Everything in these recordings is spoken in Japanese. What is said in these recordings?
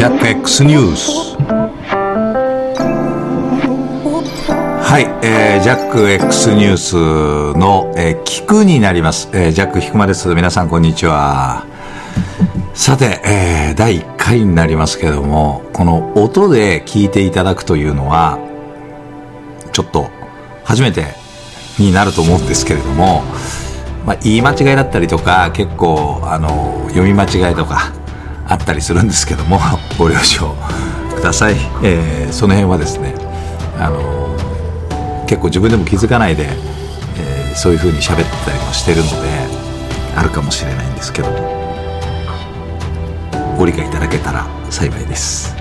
ジャック X ニュースはい、えー、ジャック X ニュースの、えー、聞くになります、えー、ジャックひくまです。皆さんこんにちは。さて、えー、第1回になりますけれどもこの音で聞いていただくというのはちょっと初めてになると思うんですけれども、まあ、言い間違いだったりとか結構あの読み間違いとかあったりするんですけども ご了承ください、えー、その辺はですねあの結構自分でも気づかないで、えー、そういう風に喋ったりもしてるのであるかもしれないんですけどもご理解いただけたら幸いです。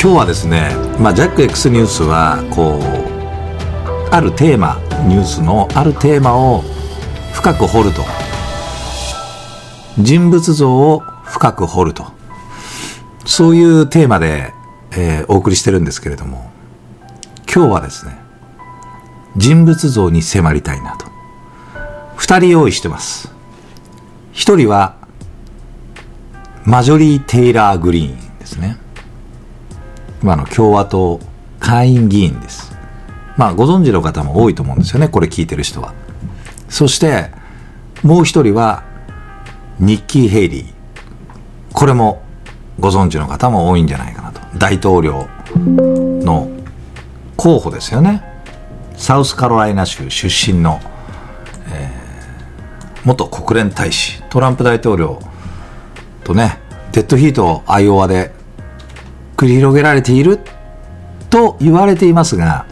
今日はですね、まあ、ジャック X ニュースはこうあるテーマニュースのあるテーマを深く掘ると。人物像を深く掘ると。そういうテーマで、えー、お送りしてるんですけれども、今日はですね、人物像に迫りたいなと。二人用意してます。一人は、マジョリー・テイラー・グリーンですね。今の共和党下院議員です。まあご存知の方も多いと思うんですよね、これ聞いてる人は。そして、もう一人は、ニッキー・ヘイリー。これもご存知の方も多いんじゃないかなと。大統領の候補ですよね。サウスカロライナ州出身の、えー、元国連大使、トランプ大統領とね、デッドヒートをアイオワで繰り広げられていると言われていますが、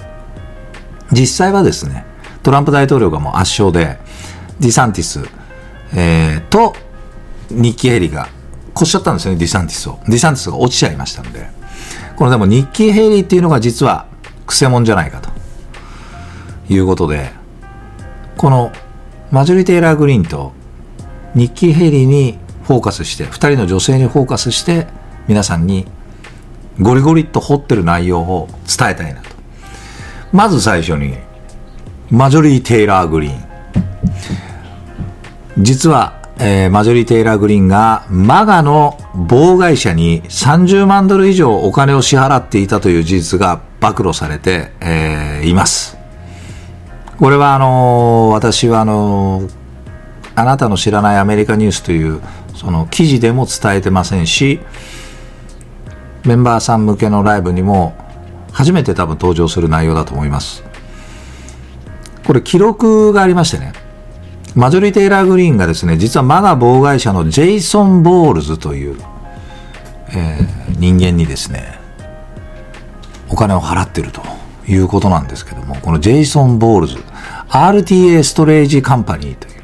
実際はですね、トランプ大統領がもう圧勝で、ディサンティス、えー、とニッキー・ヘイリーが越しちゃったんですよね、ディサンティスを。ディサンティスが落ちちゃいましたので。このでもニッキー・ヘイリーっていうのが実はくせ者じゃないかということで、このマジョリ・テイラー・グリーンとニッキー・ヘイリーにフォーカスして、2人の女性にフォーカスして、皆さんにゴリゴリっと掘ってる内容を伝えたいなと。まず最初に、マジョリー・テイラー・グリーン。実はえー、マジョリー・テイラー・グリーンが、マガの妨害者に30万ドル以上お金を支払っていたという事実が暴露されて、えー、います。これはあのー、私はあの、あなたの知らないアメリカニュースというその記事でも伝えてませんし、メンバーさん向けのライブにも初めて多分登場する内容だと思います。これ記録がありましてね、マジョリテイラー・グリーンがですね、実は MAGA 妨害者のジェイソン・ボールズという、えー、人間にですね、お金を払ってるということなんですけども、このジェイソン・ボールズ、RTA ストレージカンパニーという、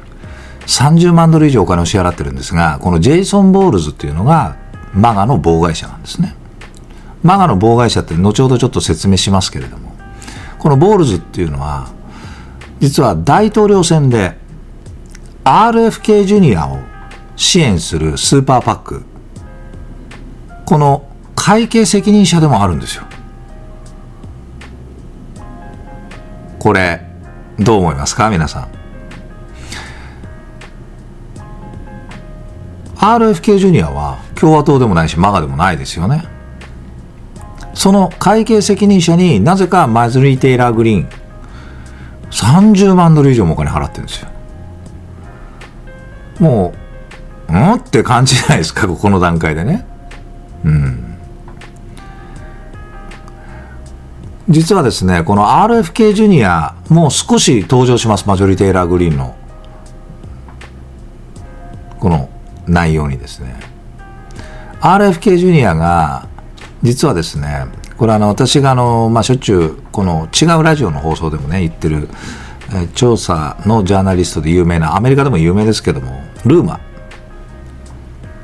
30万ドル以上お金を支払ってるんですが、このジェイソン・ボールズっていうのが、 MAGA の妨害者なんですね。 MAGA の妨害者って後ほどちょっと説明しますけれども、このボールズっていうのは、実は大統領選で RFK ジュニアを支援するスーパー PAC、この会計責任者でもあるんですよ。これ、どう思いますか？皆さん。RFK ジュニアは共和党でもないし、マガでもないですよね。その会計責任者になぜかマズリー・テイラー・グリーン30万ドル以上もお金払ってるんですよ。もう、うんって感じじゃないですか、こ この段階でね。うん。実はですね、この RFK ジュニア、もう少し登場します、マジョリテイラー・グリーンの、この内容にですね。RFK ジュニアが、実はですね、これあの、私があの、まあ、しょっちゅう、この違うラジオの放送でもね、言ってる、調査のジャーナリストで有名な、アメリカでも有名ですけども、ルーマ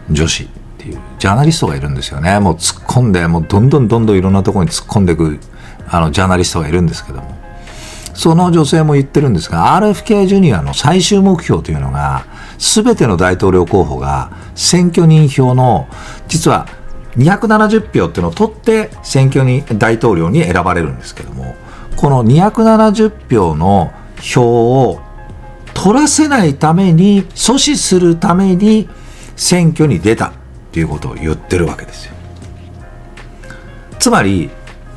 女子っていうジャーナリストがいるんですよね。もう突っ込んで、もうどんどんどんどんいろんなところに突っ込んでいく、あの、ジャーナリストがいるんですけども。その女性も言ってるんですが、RFK ジュニアの最終目標というのが、すべての大統領候補が選挙人票の、実は270票っていうのを取って選挙に、大統領に選ばれるんですけども、この270票の票を取らせないために、阻止するために選挙に出たっていうことを言ってるわけですよ。つまり、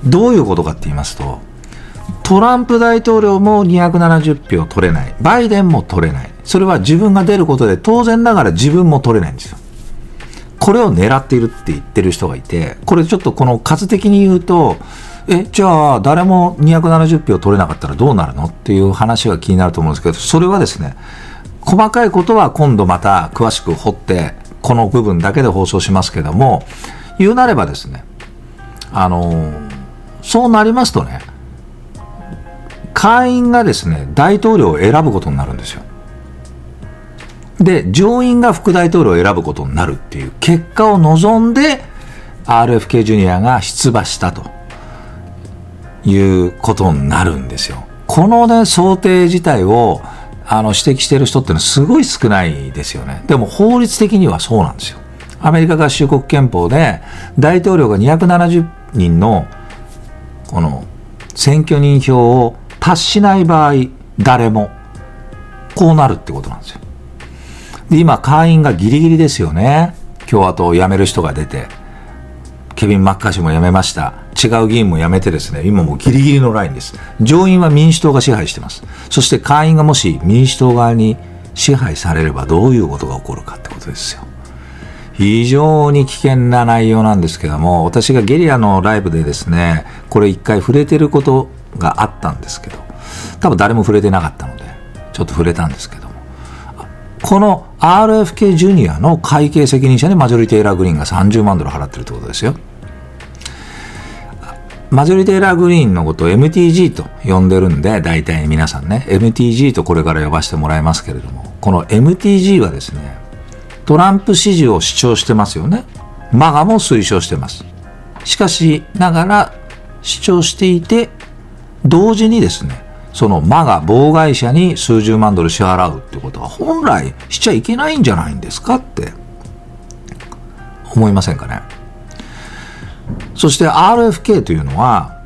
どういうことかって言いますと、トランプ大統領も270票取れない。バイデンも取れない。それは自分が出ることで当然ながら自分も取れないんですよ。これを狙っているって言ってる人がいて、これちょっとこの数的に言うと、え、じゃあ誰も270票取れなかったらどうなるの？っていう話が気になると思うんですけど、それはですね、細かいことは今度また詳しく掘って、この部分だけで放送しますけども、言うなればですね、あの、そうなりますとね、会員がですね、大統領を選ぶことになるんですよ。で、上院が副大統領を選ぶことになるっていう結果を望んで、RFK ジュニアが出馬したということになるんですよ。このね、想定自体をあの指摘してる人ってのはすごい少ないですよね。でも法律的にはそうなんですよ。アメリカ合衆国憲法で大統領が270人のこの選挙人票を達しない場合、誰もこうなるってことなんですよ。で、今会員がギリギリですよね。共和党を辞める人が出て。ケビン・マッカーシーも辞めました。違う議員も辞めてですね、今もうギリギリのラインです。上院は民主党が支配してます。そして会員がもし民主党側に支配されればどういうことが起こるかってことですよ。非常に危険な内容なんですけども、私がゲリラのライブでですね、これ一回触れてることがあったんですけど、多分誰も触れてなかったので、ちょっと触れたんですけども、この RFK ジュニアの会計責任者にマジョリテイラーグリーンが30万ドル払ってるってことですよ。マジョリテイラーグリーンのことを MTG と呼んでるんで、大体皆さんね、MTG とこれから呼ばせてもらいますけれども、この MTG はですね、トランプ支持を主張してますよね。マガも推奨してます。しかしながら主張していて、同時にですね、そのマガ妨害者に数十万ドル支払うってことは本来しちゃいけないんじゃないんですかって思いませんかね？そして RFK というのは、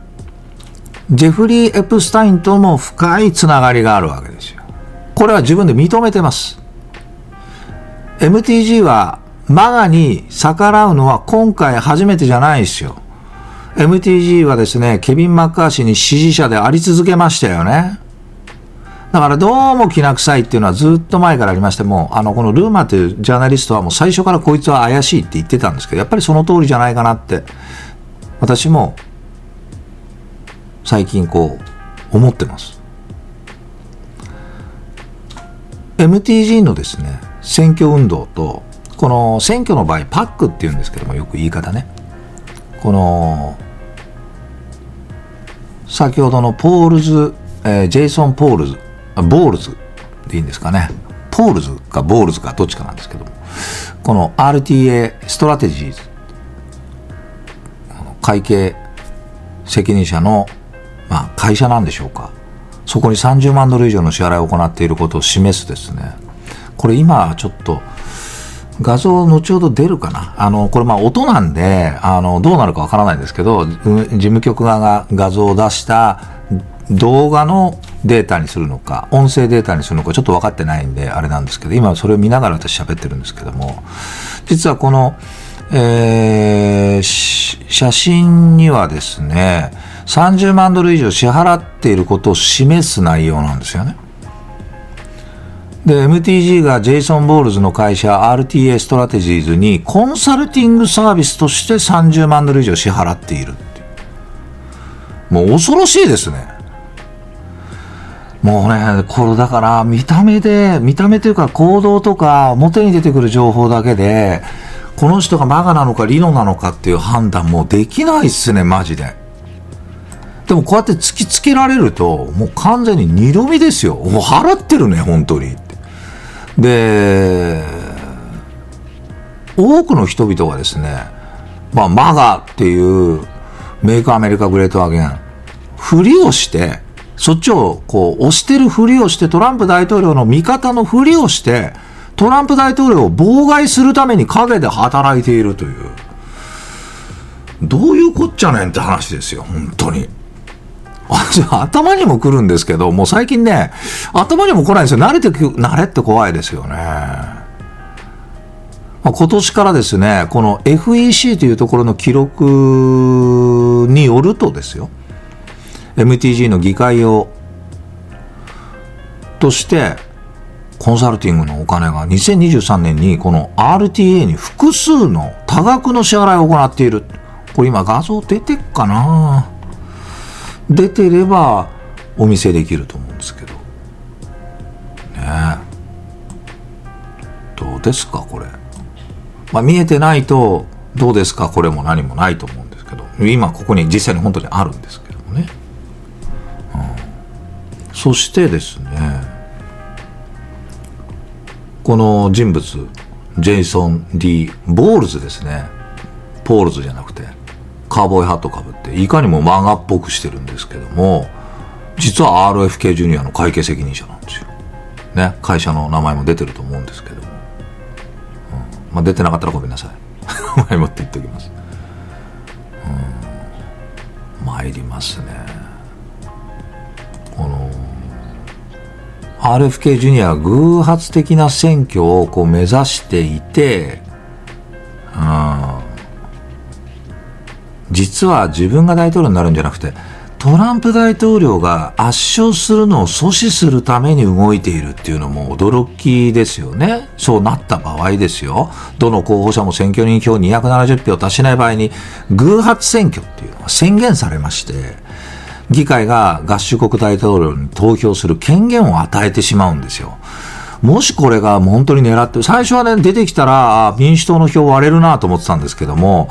ジェフリー・エプスタインとも深いつながりがあるわけですよ。これは自分で認めてます。MTG はマガに逆らうのは今回初めてじゃないですよ。MTG はですね、ケビン・マッカーシーに支持者であり続けましたよね。だからどうもきな臭いっていうのはずっと前からありましても、あの、このルーマというジャーナリストはもう最初からこいつは怪しいって言ってたんですけど、やっぱりその通りじゃないかなって私も最近こう思ってます。MTG のですね選挙運動とこの選挙の場合 PAC っていうんですけどもよく言い方ね。この先ほどのポールズ、えー、ジェイソン・ポールズボールズでいいんですかね。ポールズかボールズかどっちかなんですけども。この RTA Strategies。会計責任者の、まあ、会社なんでしょうか。そこに30万ドル以上の支払いを行っていることを示すですね。これ今ちょっと、画像後ほど出るかなあの、これまあ音なんで、あの、どうなるかわからないんですけど、事務局側が画像を出した動画のデータにするのか、音声データにするのか、ちょっと分かってないんで、あれなんですけど、今それを見ながら私喋ってるんですけども、実はこの、えー、写真にはですね、30万ドル以上支払っていることを示す内容なんですよね。で、MTG がジェイソン・ボールズの会社 RTA ストラテジーズにコンサルティングサービスとして30万ドル以上支払っているってもう恐ろしいですね。もうね、これだから見た目で、見た目というか行動とか表に出てくる情報だけで、この人がマガなのかリノなのかっていう判断もできないっすね、マジで。でもこうやって突きつけられると、もう完全に二度見ですよ。もう払ってるね、本当に。で、多くの人々がですね、まあ、マガっていうメイクアメリカグレートアゲン、ふりをして、そっちをこう押してるふりをして、トランプ大統領の味方のふりをして、トランプ大統領を妨害するために陰で働いているという。どういうこっちゃねんって話ですよ、本当に。頭にも来るんですけど、もう最近ね、頭にも来ないんですよ。慣れて、慣れって怖いですよね。今年からですね、この FEC というところの記録によるとですよ MTG の議会用としてコンサルティングのお金が2023年にこの RTA に複数の多額の支払いを行っている。これ今画像出てっかな？出てればお見せできると思うんですけど。ねどうですかこれ、まあ、見えてないとどうですかこれも何もないと思うんですけど。今ここに実際に本当にあるんですけどもね、うん、そしてですねこの人物ジェイソン・ディ・ボールズですねポールズじゃなくてカーボーイハットかぶっていかにも MAGA っぽくしてるんですけども実は RFK ジュニアの会計責任者なんですよ。ね、会社の名前も出てると思うんですけども。うん、まあ出てなかったらごめんなさい。前もって言っておきます。うん、参りますね。RFK ジュニアは偶発的な選挙をこう目指していて、うん、実は自分が大統領になるんじゃなくて、トランプ大統領が圧勝するのを阻止するために動いているっていうのも驚きですよね。そうなった場合ですよ。どの候補者も選挙人票270票達しない場合に、偶発選挙っていうのが宣言されまして、議会が合衆国大統領に投票する権限を与えてしまうんですよ。もしこれが本当に狙って、最初はね、出てきたら民主党の票割れるなと思ってたんですけども、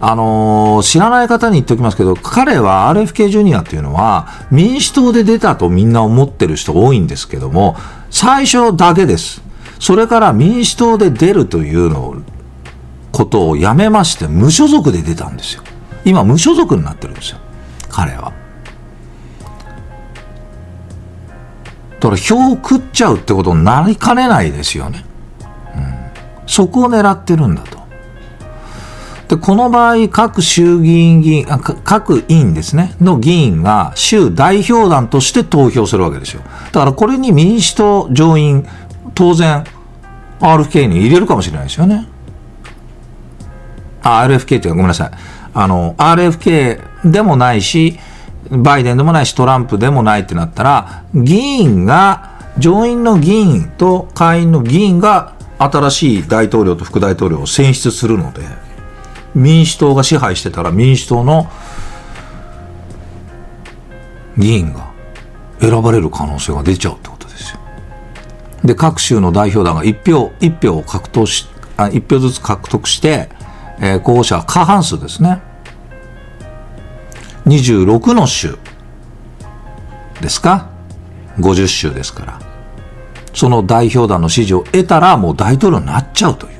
あのー、知らない方に言っておきますけど、彼は RFK ジュニアっていうのは民主党で出たとみんな思ってる人多いんですけども、最初だけです。それから民主党で出るというのをことをやめまして、無所属で出たんですよ。今無所属になってるんですよ。彼は。だから票を食っちゃうってことになりかねないですよね。うん、そこを狙ってるんだと。で、この場合、各衆議院議員、各委員ですね、の議員が州代表団として投票するわけですよ。だからこれに民主党上院、当然、RFK に入れるかもしれないですよね。あ、RFK っていうかごめんなさい。あの、RFK でもないし、バイデンでもないしトランプでもないってなったら、議員が、上院の議員と下院の議員が新しい大統領と副大統領を選出するので、民主党が支配してたら民主党の議員が選ばれる可能性が出ちゃうってことですよ。で、各州の代表団が1票、1票を獲得し、あ1票ずつ獲得して、えー、候補者は過半数ですね。26の州ですか ?50 州ですから。その代表団の支持を得たらもう大統領になっちゃうという。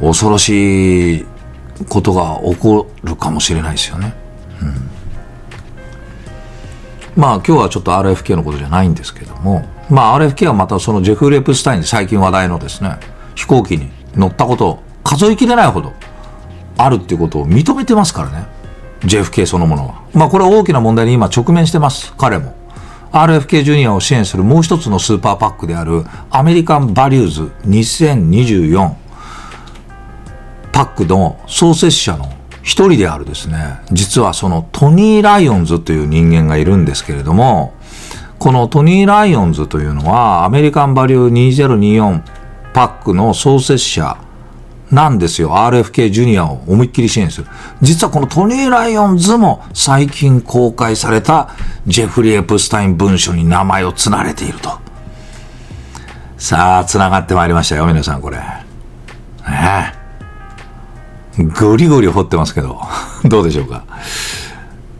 恐ろしいことが起こるかもしれないですよね。うん、まあ今日はちょっと RFK のことじゃないんですけども、まあ RFK はまたそのジェフ・レプスタインで最近話題のですね、飛行機に乗ったことを数えきれないほどあるっていうことを認めてますからね。JFK そのものは。まあこれは大きな問題に今直面してます。彼も。RFK ジュニアを支援するもう一つのスーパーパックであるアメリカンバリューズ2024 PAC の創設者の一人であるですね、実はそのトニー・ライオンズという人間がいるんですけれども、このトニー・ライオンズというのは American Value 2024 PAC の創設者なんですよ。RFK ジュニアを思いっきり支援する。実はこのトニー・ライオンズも最近公開されたジェフリー・エプスタイン文書に名前を連ねていると。さあ、繋がってまいりましたよ、皆さんこれ。ねゴリゴリ掘ってますけど、どうでしょうか。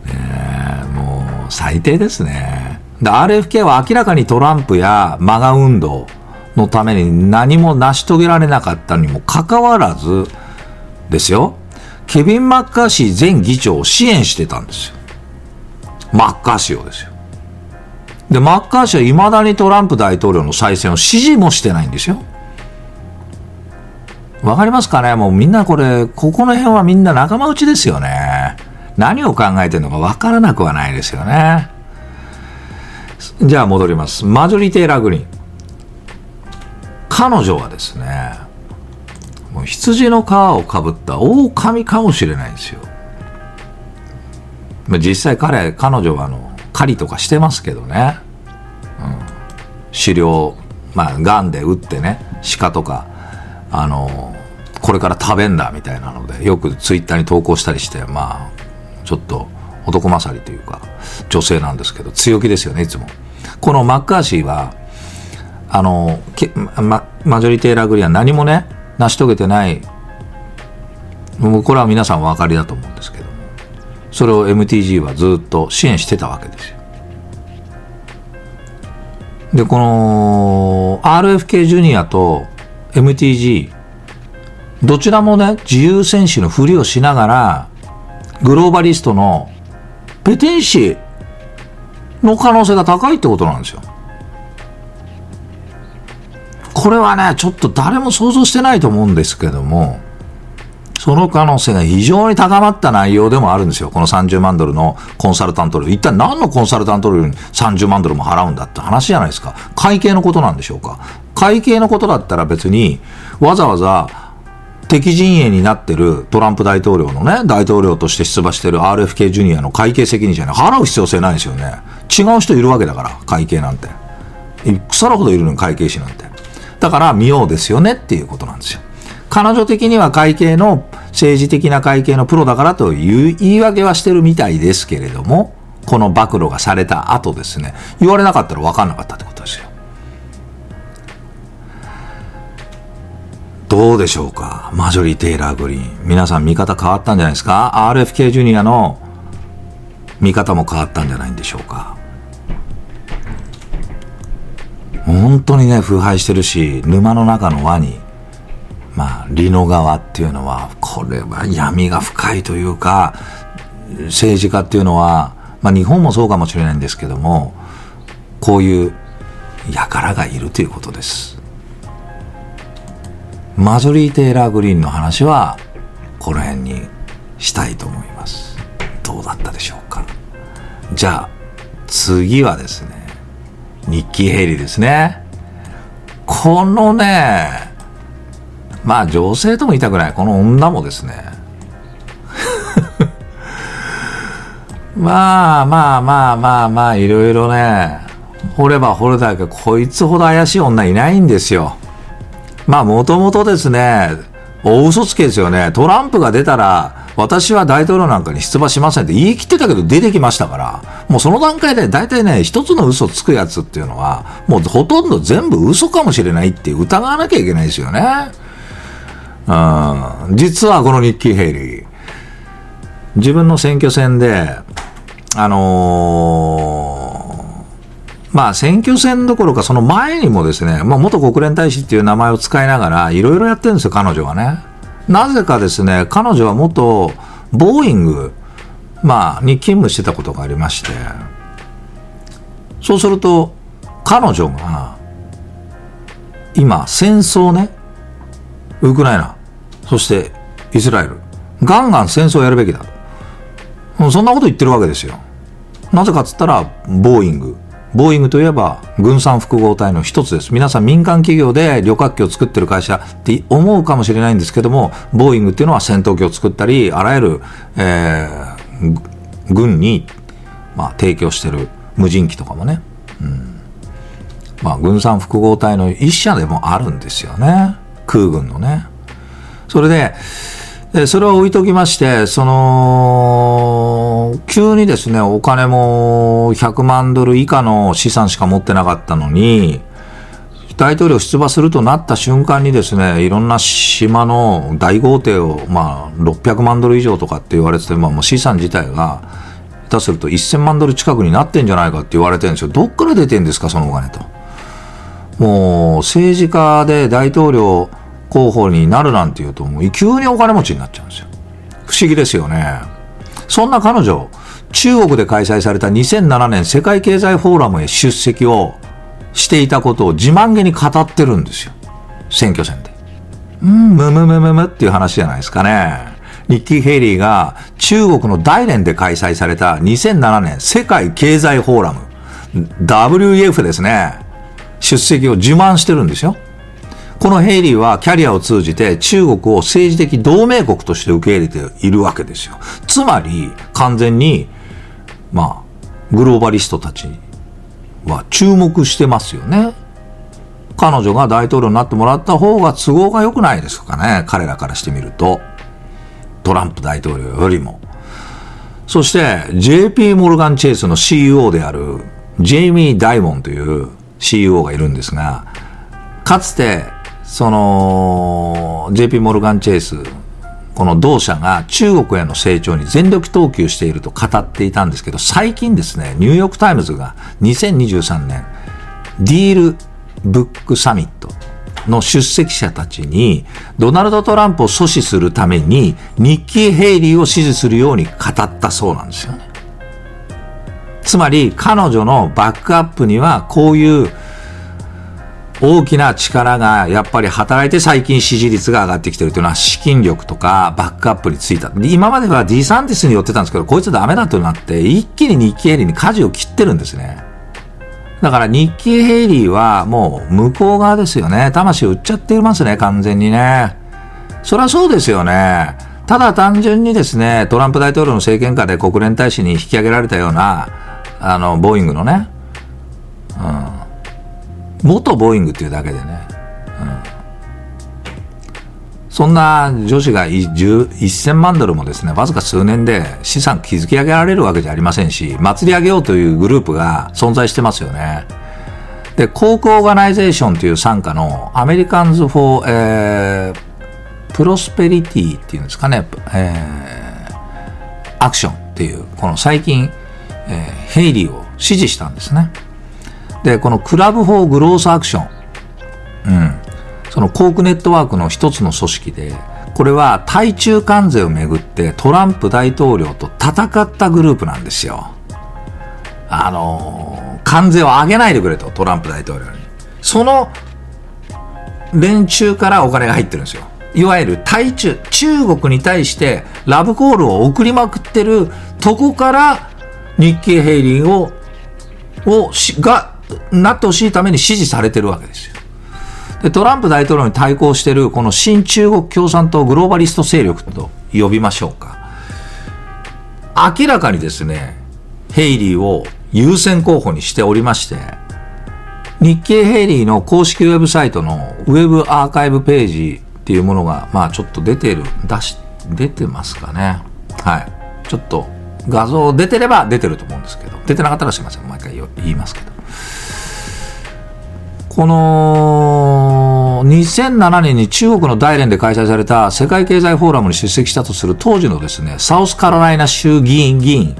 えー、もう、最低ですね。で、RFK は明らかにトランプやマガ運動、のために何も成し遂げられなかったにもかかわらずですよ、ケビン・マッカーシー前議長を支援してたんですよ。マッカーシーをですよ。で、マッカーシーは未だにトランプ大統領の再選を支持もしてないんですよ。わかりますかね？もうみんなこれ、ここの辺はみんな仲間内ですよね。何を考えてるのかわからなくはないですよね。じゃあ戻ります。マジョリティラグリン。彼女はですね、もう羊の皮をかぶった狼かもしれないんですよ。実際彼、彼女はあの、狩りとかしてますけどね。うん。狩猟、まあ、癌で撃ってね、鹿とか、あの、これから食べんだみたいなので、よくツイッターに投稿したりして、まあ、ちょっと男勝りというか、女性なんですけど、強気ですよね、いつも。このマッカーシーは、あの、ま、マジョリティラグリーは何もね、成し遂げてない、もうこれは皆さんお分かりだと思うんですけど、それを MTG はずっと支援してたわけですよ。で、この RFK ジュニアと MTG、どちらもね、自由選手のふりをしながら、グローバリストのペテンシーの可能性が高いってことなんですよ。これはね、ちょっと誰も想像してないと思うんですけども、その可能性が非常に高まった内容でもあるんですよ。この30万ドルのコンサルタント料。一体何のコンサルタント料に30万ドルも払うんだって話じゃないですか。会計のことなんでしょうか。会計のことだったら別にわざわざ敵陣営になってるトランプ大統領のね、大統領として出馬してる RFK ジュニアの会計責任者に払う必要性ないですよね。違う人いるわけだから、会計なんて。腐るほどいるのに会計士なんて。だから見ようですよねっていうことなんですよ。彼女的には会計の、政治的な会計のプロだからという言い訳はしてるみたいですけれども、この暴露がされた後ですね、言われなかったら分かんなかったってことですよ。どうでしょうか？マジョリー・テイラー・グリーン。皆さん見方変わったんじゃないですか ?RFK ジュニアの見方も変わったんじゃないんでしょうか？本当にね、腐敗してるし、沼の中のワニ、まあ、利の川っていうのは、これは闇が深いというか、政治家っていうのは、まあ日本もそうかもしれないんですけども、こういう輩がいるということです。マジョリー・テイラー・グリーンの話は、この辺にしたいと思います。どうだったでしょうか。じゃあ、次はですね、ニッキー・ヘイリーですね。このね、まあ女性とも言いたくない、この女もですね。まあまあまあまあまあ、いろいろね、掘れば掘るだけこいつほど怪しい女いないんですよ。まあもともとですね、大嘘つけですよね。トランプが出たら、私は大統領なんかに出馬しませんって言い切ってたけど出てきましたから、もうその段階で大体ね、一つの嘘つくやつっていうのは、もうほとんど全部嘘かもしれないって疑わなきゃいけないですよね。うん。実はこのニッキー・ヘイリー、自分の選挙戦で、あのー、まあ選挙戦どころかその前にもですね、まあ元国連大使っていう名前を使いながらいろいろやってるんですよ、彼女はね。なぜかですね、彼女は元、ボーイング、まあ、に勤務してたことがありまして、そうすると、彼女が、今、戦争ね、ウクライナ、そしてイスラエル、ガンガン戦争をやるべきだ。そんなこと言ってるわけですよ。なぜかっつったら、ボーイング、ボーイングといえば軍産複合体の一つです。皆さん民間企業で旅客機を作ってる会社って思うかもしれないんですけども、ボーイングっていうのは戦闘機を作ったり、あらゆる、えー、軍に、まあ、提供してる無人機とかもね、うん、まあ、軍産複合体の一社でもあるんですよね。空軍のね。それで、それを置いときまして、その、急にですね、お金も100万ドル以下の資産しか持ってなかったのに、大統領出馬するとなった瞬間にですね、いろんな島の大豪邸を、まあ、600万ドル以上とかって言われてて、まあ、もう資産自体が、下手すると1000万ドル近くになってんじゃないかって言われてるんですよ。どっから出てんですか、そのお金と。もう、政治家で大統領候補になるなんて言うと、もう急にお金持ちになっちゃうんですよ。不思議ですよね。そんな彼女、中国で開催された2007年世界経済フォーラムへ出席をしていたことを自慢げに語ってるんですよ。選挙戦で。うん、むむむむむっていう話じゃないですかね。ニッキー・ヘイリーが中国の大連で開催された2007年世界経済フォーラム、WEF ですね。出席を自慢してるんですよ。このヘイリーはキャリアを通じて中国を政治的同盟国として受け入れているわけですよ。つまり、完全にまあ、グローバリストたちは注目してますよね。彼女が大統領になってもらった方が都合が良くないですかね。彼らからしてみると。トランプ大統領よりも。そして JP モルガン・チェイスの CEO であるジェイミー・ダイモンという CEO がいるんですが、かつて、その JP モルガン・チェイス、この同社が中国への成長に全力投球していると語っていたんですけど、最近ですね、ニューヨークタイムズが2023年、 DealBook Summit の出席者たちに、ドナルド・トランプを阻止するために、ニッキー・ヘイリーを支持するように語ったそうなんですよね。つまり、彼女のバックアップには、こういう大きな力がやっぱり働いて最近支持率が上がってきてるというのは資金力とかバックアップについた。今まではディサンティスに寄ってたんですけど、こいつダメだとなって一気にニッキー・ヘリーに舵を切ってるんですね。だからニッキー・ヘイリーはもう向こう側ですよね。魂売っちゃってますね、完全にね。そりゃそうですよね。ただ単純にですね、トランプ大統領の政権下で国連大使に引き上げられたような、あの、ボーイングのね、うん。元ボーイングっていうだけでね、うんそんな女子が1000万ドルもですね、わずか数年で資産築き上げられるわけじゃありませんし、祭り上げようというグループが存在してますよね。で、 Koch Organization という傘下の Americans for、えー、 Prosperity っていうんですかね、えー、アクションっていう、この最近、えー、ヘイリーを支持したんですね。で、このクラブ・フォー・グロース・アクション。うん。そのコークネットワークの一つの組織で、これは対中関税をめぐってトランプ大統領と戦ったグループなんですよ。あのー、関税を上げないでくれと、トランプ大統領に。その連中からお金が入ってるんですよ。いわゆる対中、中国に対してラブコールを送りまくってるとこから日経平林を、をし、が、なってほしいために支持されてるわけですよ。で、トランプ大統領に対抗してるこの新中国共産党グローバリスト勢力と呼びましょうか。明らかにですね、ヘイリーを優先候補にしておりまして、日経ヘイリーの公式ウェブサイトのウェブアーカイブページっていうものが、まあちょっと出てる、出し、出てますかね。はい。ちょっと画像出てれば出てると思うんですけど、出てなかったらすいません。毎回言いますけど。この2007年に中国の大連で開催された世界経済フォーラムに出席したとする当時のですね、サウスカロライナ衆議院議員、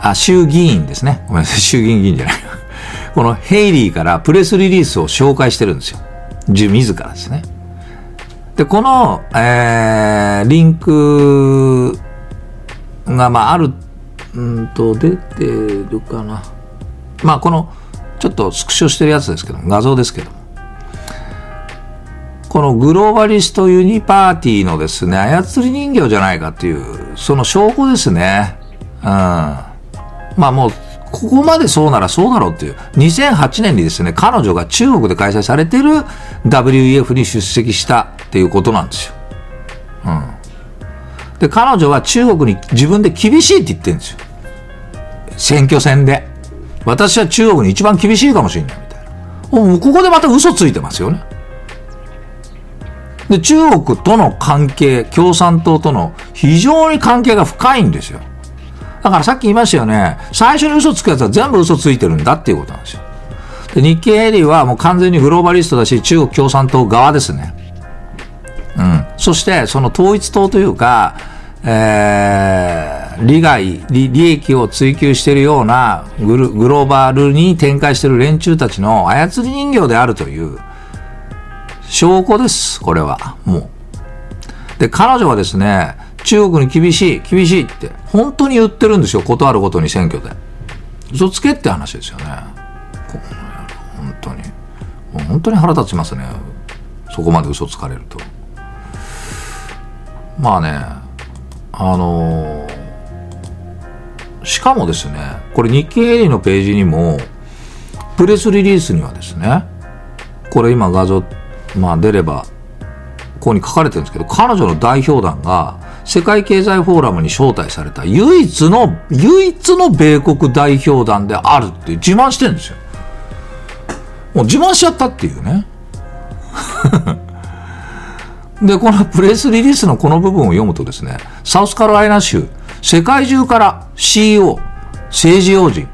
あ、衆議院ですね。ごめんなさい、衆議院議員じゃない。このヘイリーからプレスリリースを紹介してるんですよ。自らですね。で、この、えー、リンクが、まあ、ある、うんと、出てるかな。まあ、この、ちょっとスクショしてるやつですけど画像ですけど。このグローバリストユニパーティーのですね、操り人形じゃないかっていう、その証拠ですね。うん。まあもう、ここまでそうならそうだろうっていう。2008年にですね、彼女が中国で開催されてる WEF に出席したっていうことなんですよ。うん。で、彼女は中国に自分で厳しいって言ってるんですよ。選挙戦で。私は中国に一番厳しいかもしれないみたいな。もうここでまた嘘ついてますよね。で、中国との関係、共産党との非常に関係が深いんですよ。だからさっき言いましたよね。最初に嘘つくやつは全部嘘ついてるんだっていうことなんですよ。で、日経ヘリーはもう完全にグローバリストだし、中国共産党側ですね。うん。そして、その統一党というか、えー、利害利、利益を追求しているようなグローバルに展開している連中たちの操り人形であるという証拠です、これは。もう。で、彼女はですね、中国に厳しい、厳しいって、本当に言ってるんですよ、断るごとに選挙で。嘘つけって話ですよね。本当に。本当に腹立ちますね。そこまで嘘つかれると。まあね、あの、しかもですね、これ日経ヘリのページにも、プレスリリースにはですね、これ今画像、まあ出れば、ここに書かれてるんですけど、彼女の代表団が世界経済フォーラムに招待された唯一の、唯一の米国代表団であるって自慢してるんですよ。もう自慢しちゃったっていうね。で、このプレスリリースのこの部分を読むとですね、サウスカロライナ州、世界中から CEO、政治要人、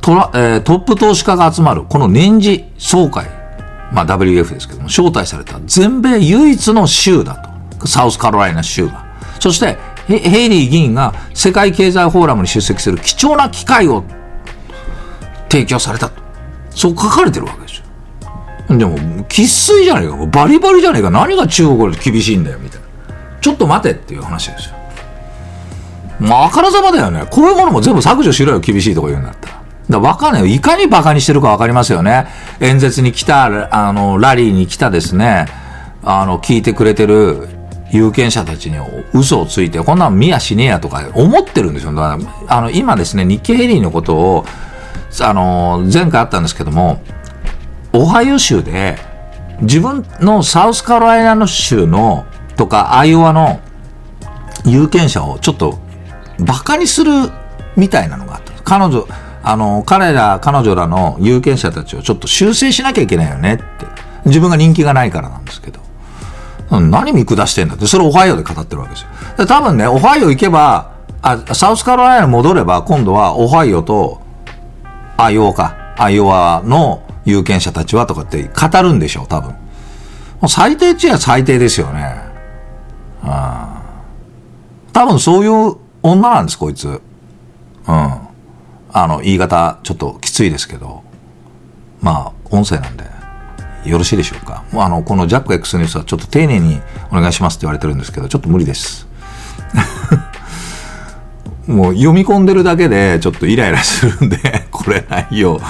トラ、えー、トップ投資家が集まる、この年次総会、まあ WF ですけども、招待された全米唯一の州だと。サウスカロライナ州が。そして、ヘイリー議員が世界経済フォーラムに出席する貴重な機会を提供されたと。そう書かれてるわけですよ。でも、生粋じゃねえか。バリバリじゃねえか。何が中国で厳しいんだよ、みたいな。ちょっと待てっていう話ですよ。まあ、あからさまだよね。こういうものも全部削除しろよ、厳しいとか言うんだったら。だわかんないよ。いかに馬鹿にしてるかわかりますよね。演説に来た、あの、ラリーに来たですね、あの、聞いてくれてる有権者たちに嘘をついて、こんなん見やしねえやとか思ってるんですよ。だから、あの、今ですね、日経ヘリーのことを、あの、前回あったんですけども、オハイオ州で、自分のサウスカロライナの州の、とか、アイオワの有権者をちょっと馬鹿にするみたいなのがあった。彼女、あの、彼ら、彼女らの有権者たちをちょっと修正しなきゃいけないよねって。自分が人気がないからなんですけど。何見下してんだって、それオハイオで語ってるわけですよ。多分ね、オハイオ行けば、あ、サウスカロライナに戻れば、今度はオハイオと、アイオワか、アイオワの有権者たちはとかって語るんでしょう、多分。もう最低っちゃ最低ですよね。あ多分そういう女なんです、こいつ。うん。あの、言い方、ちょっときついですけど、まあ、音声なんで、よろしいでしょうか。もうあの、このジャック X ニュースはちょっと丁寧にお願いしますって言われてるんですけど、ちょっと無理です。もう読み込んでるだけでちょっとイライラするんで、これ内容。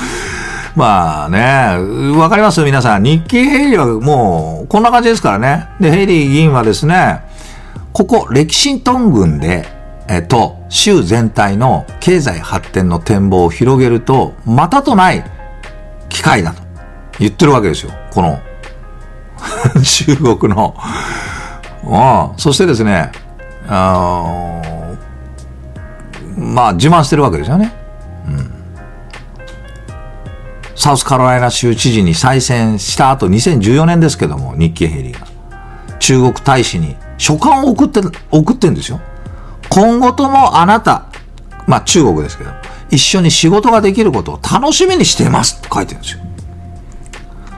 まあね、わかります、皆さん。日経ヘイリーはもう、こんな感じですからね。で、ヘイリー議員はですね、ここ、レキシントン郡で、と、州全体の経済発展の展望を広げると、またとない機会だと言ってるわけですよ。この 中国のうん。そしてですね、あまあ、自慢してるわけですよね。うん。サウスカロライナ州知事に再選した後、2014年ですけども、日経ヘリが。中国大使に書簡を送って、送ってんですよ。今後ともあなた、まあ中国ですけど、一緒に仕事ができることを楽しみにしていますって書いてるんですよ。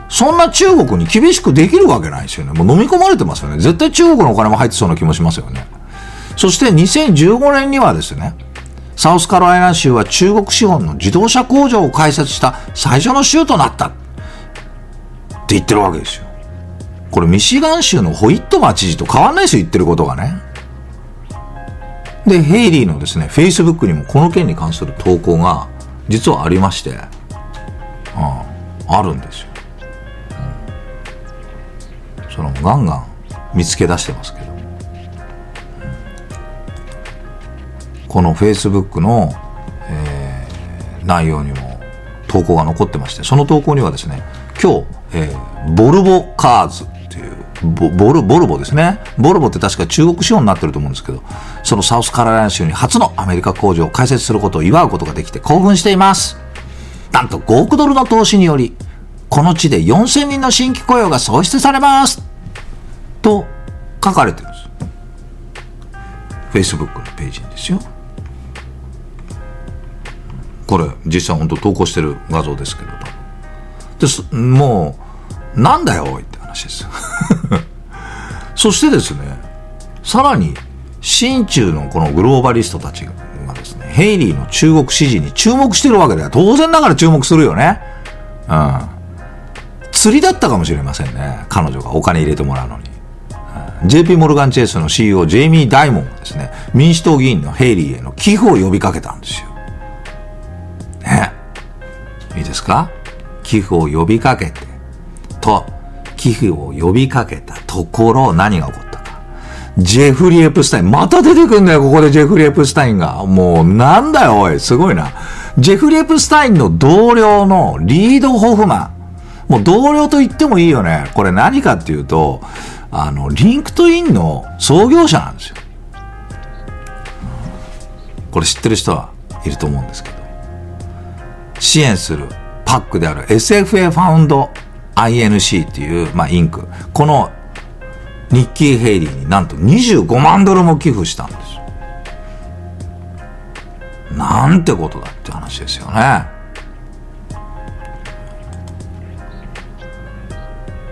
そんな中国に厳しくできるわけないですよね。もう飲み込まれてますよね。絶対中国のお金も入ってそうな気もしますよね。そして2015年にはですね、サウスカロライナ州は中国資本の自動車工場を開設した最初の州となったって言ってるわけですよ。これミシガン州のホイットマー知事と変わんないですよ、言ってることがね。で、ヘイリーのですね、Facebook にもこの件に関する投稿が実はありまして、うん、あるんですよ。うん、そのガンガン見つけ出してますけど、うん、この Facebook の、えー、内容にも投稿が残ってまして、その投稿にはですね、今日、えー、ボルボカーズボボルボルボですね。ボルボって確か中国資本になってると思うんですけど、そのサウスカロライナ州に初のアメリカ工場を開設することを祝うことができて興奮しています。なんと5億ドルの投資により、この地で4000人の新規雇用が創出されますと書かれてるんです。Facebook のページにですよ。これ、実際本当投稿してる画像ですけど。ですもう、なんだよ、おい話です。そしてですね、さらに、新中のこのグローバリストたちがですね、ヘイリーの中国支持に注目してるわけだよ。当然ながら注目するよね。うん。釣りだったかもしれませんね。彼女がお金入れてもらうのに。JP モルガンチェイスの CEO ジェイミー・ダイモンがですね、民主党議員のヘイリーへの寄付を呼びかけたんですよ。ね。いいですか？寄付を呼びかけて、と、寄付を呼びかけたところ、何が起こったか。ジェフリー・エプスタイン。また出てくんだよ、ここでジェフリー・エプスタインが。もう、なんだよ、おい。すごいな。ジェフリー・エプスタインの同僚のリード・ホフマン。もう同僚と言ってもいいよね。これ何かっていうと、あの、 LinkedIn の創業者なんですよ。これ知ってる人はいると思うんですけど。支援する PAC である SFA Fund INC っていう、まあ、 Inc。このニッキー・ヘイリーになんと25万ドルも寄付したんです。なんてことだって話ですよね。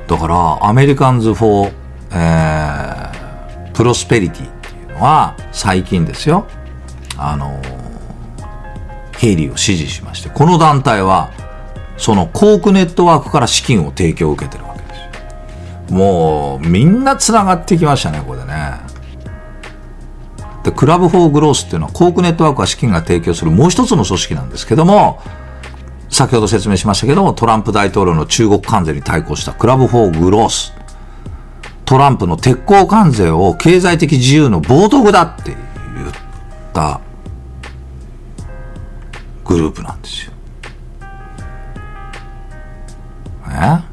だから、 Americans for、えー、 Prosperity っていうのは、最近ですよ。あのヘイリーを支持しまして、この団体は、そのコークネットワークから資金を提供を受けてるわけです。もう、みんな繋がってきましたね、これね。で、 Club for Growth っていうのは、コークネットワークが資金が提供するもう一つの組織なんですけども、先ほど説明しましたけども、トランプ大統領の中国関税に対抗した Club for Growth。トランプの鉄鋼関税を経済的自由の冒涜だって言ったグループなんですよ。え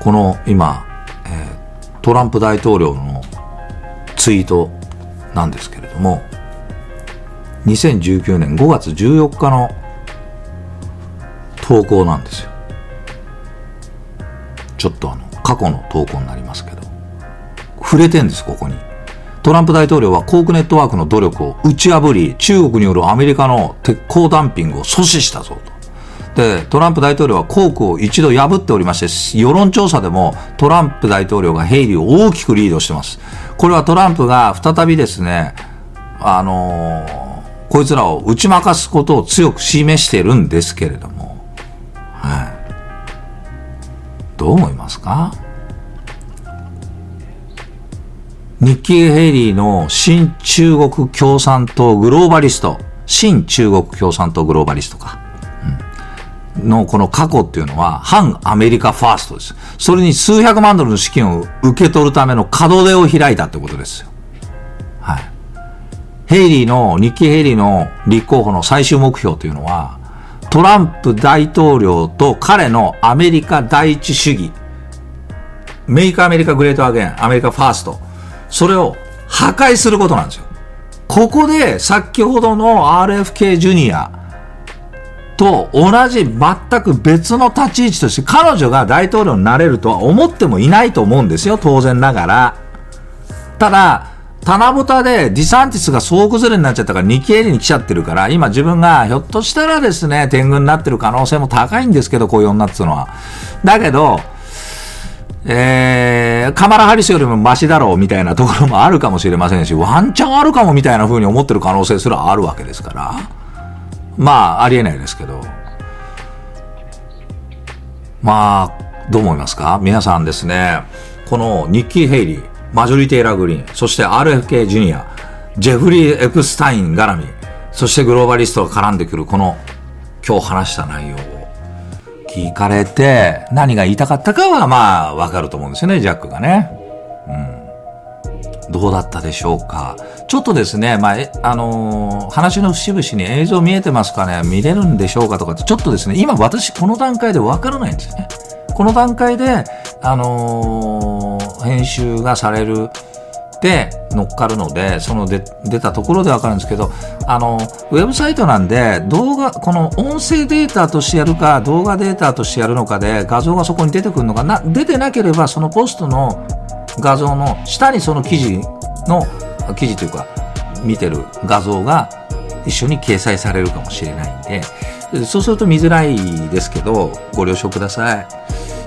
この今、えー、トランプ大統領のツイートなんですけれども、2019年5月14日の投稿なんですよ。ちょっとあの、過去の投稿になりますけど、触れてんです、ここに。トランプ大統領はコークネットワークの努力を打ち破り、中国によるアメリカの鉄鋼ダンピングを阻止したぞと。で、トランプ大統領はコークを一度破っておりまして、世論調査でもトランプ大統領がヘイリーを大きくリードしてます。これはトランプが再びですね、あのー、こいつらを打ち負かすことを強く示してるんですけれども、はい。どう思いますか？ニッキー・ヘイリーの新中国共産党グローバリスト、新中国共産党グローバリストか。のこの過去っていうのは、反アメリカファーストです。それに数百万ドルの資金を受け取るための門出を開いたってことですよ。はい。ヘイリーの、ニッキー・ヘイリーの立候補の最終目標というのは、トランプ大統領と彼のアメリカ第一主義、メイクアメリカグレートアゲン、アメリカファースト、それを破壊することなんですよ。ここで先ほどの RFK ジュニア、と同じ全く別の立ち位置として彼女が大統領になれるとは思ってもいないと思うんですよ、当然ながら。ただ、棚ぼたでディサンティスが総崩れになっちゃったから2経理に来ちゃってるから、今自分がひょっとしたらですね、天狗になってる可能性も高いんですけど、こういう女っつうのは。だけど、えー、カマラ・ハリスよりもマシだろうみたいなところもあるかもしれませんし、ワンチャンあるかもみたいな風に思ってる可能性すらあるわけですから。まあ、ありえないですけど。まあ、どう思いますか？皆さんですね、このニッキー・ヘイリー、マジョリテイラ・グリーン、そして RFK ジュニア、ジェフリー・エプスタイン絡み、そしてグローバリストが絡んでくるこの今日話した内容を聞かれて何が言いたかったかはまあわかると思うんですよね、ジャックがね。うん。どうだったでしょうか？ちょっとですね、まあ、あのー、話の節々に映像見えてますかね？見れるんでしょうかとかって、ちょっとですね、今私この段階でわからないんですね。この段階で、あのー、編集がされるで乗っかるので、そので出たところでわかるんですけど、あの、ウェブサイトなんで、動画、この音声データとしてやるか、動画データとしてやるのかで、画像がそこに出てくるのかな、出てなければ、そのポストの画像の下にその記事の記事というか、見てる画像が一緒に掲載されるかもしれないんで、そうすると見づらいですけど、ご了承ください。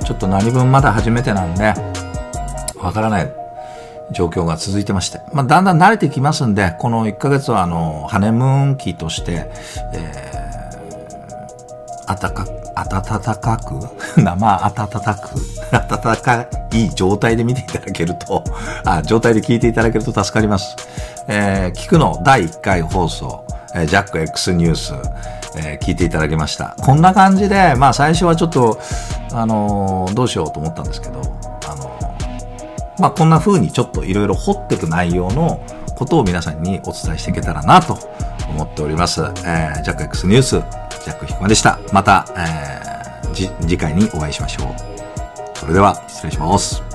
ちょっと何分まだ初めてなんで、わからない状況が続いてまして、まあ、だんだん慣れてきますんで、この1ヶ月はあの、ハネムーン期として、えー、あたか、暖かく、生暖かく、暖かい状態で見ていただけると、あ状態で聞いていただけると助かります。えー、聞くの第1回放送、えー、ジャック X ニュース、えー、聞いていただきました。こんな感じで、まあ最初はちょっと、あのー、どうしようと思ったんですけど、あのー、まあこんな風にちょっといろいろ掘っていく内容のことを皆さんにお伝えしていけたらなと思っております。えー、ジャック X ニュース、ジャックひこまでした。また、えー、次回にお会いしましょう。それでは失礼します。